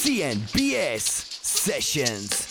CNBS Sessions.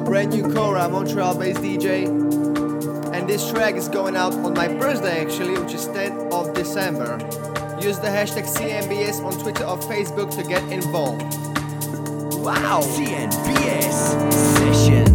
Montreal based DJ. And this track is going out on my birthday actually, which is 10th of December. Use the hashtag CNBS on Twitter or Facebook to get involved. Wow! CNBS Sessions.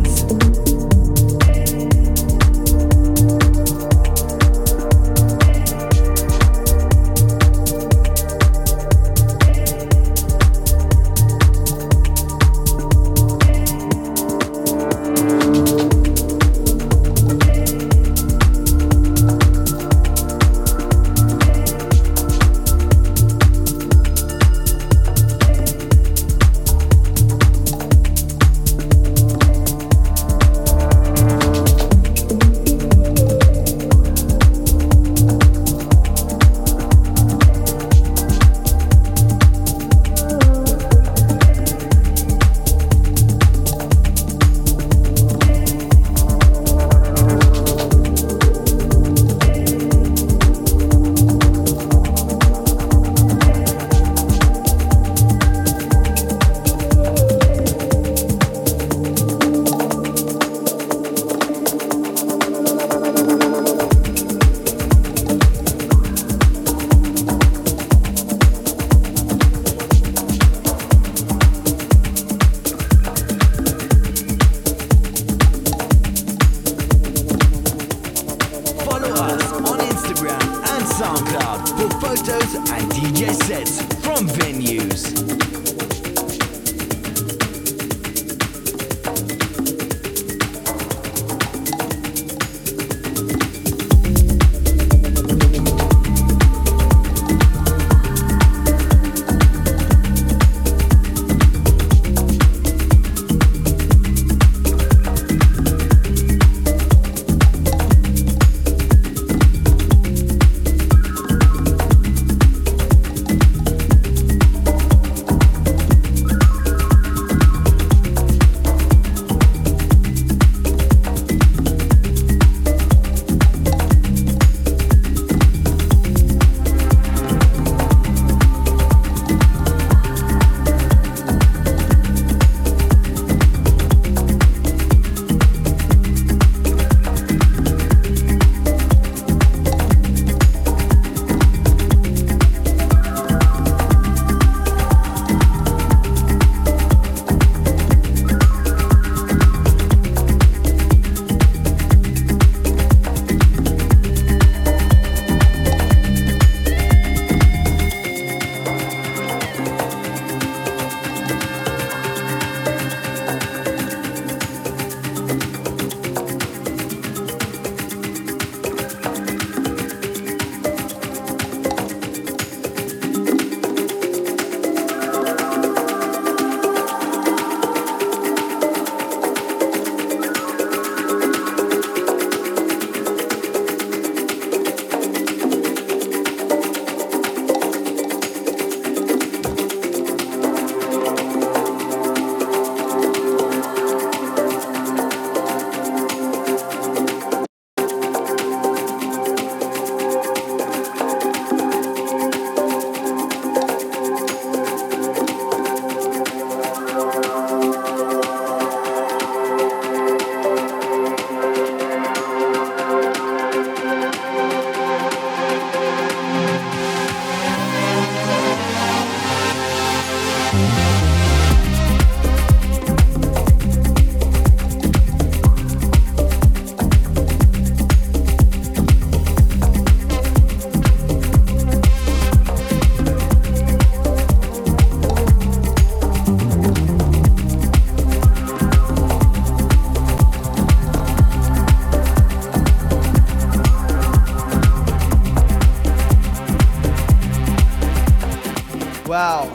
Wow.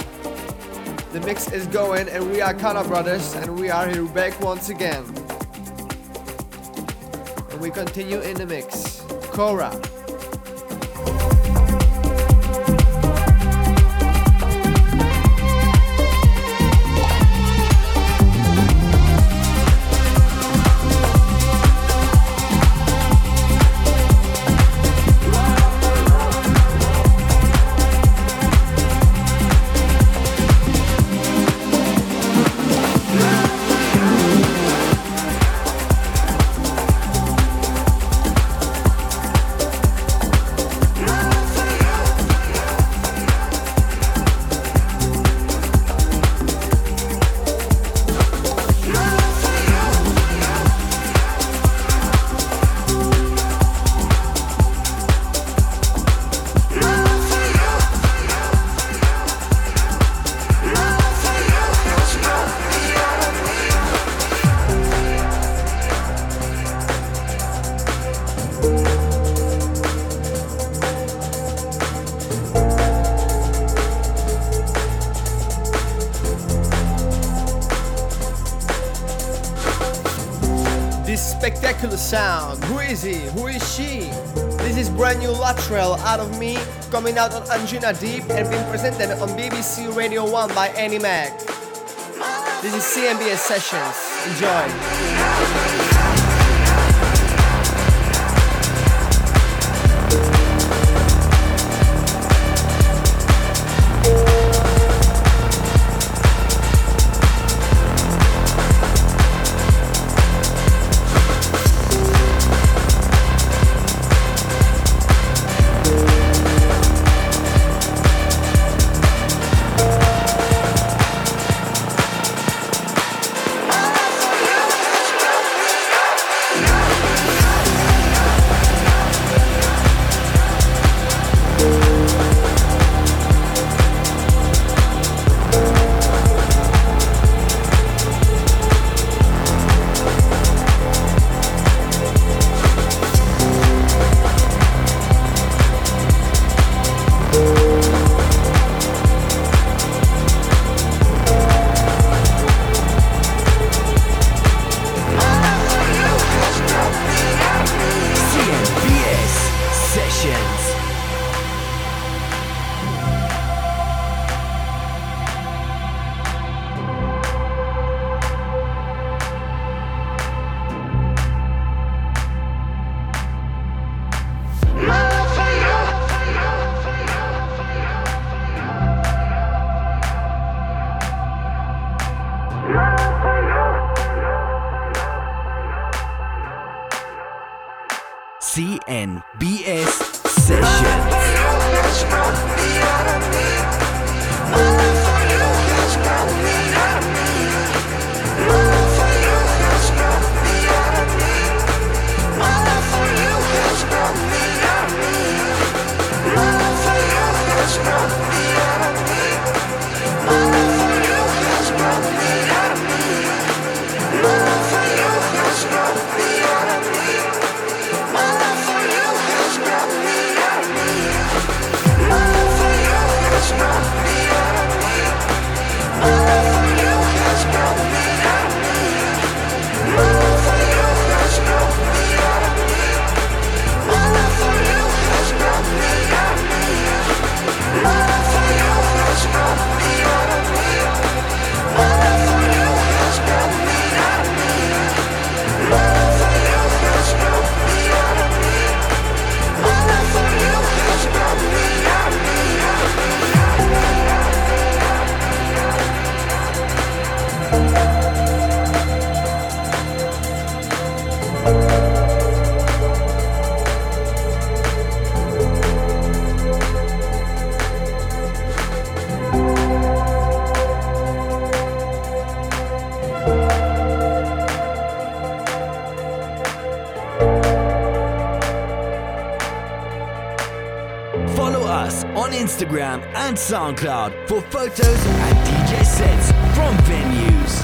The mix is going and we are Kana Brothers and we are here back once again. And we continue in the mix. Kora. Sound. Who is he? Who is she? This is brand new Lutrell out of me, coming out on Anjuna Deep and being presented on BBC Radio 1 by Annie Mac. This is CNBS Sessions. Enjoy. sessions. And SoundCloud for photos and DJ sets from venues.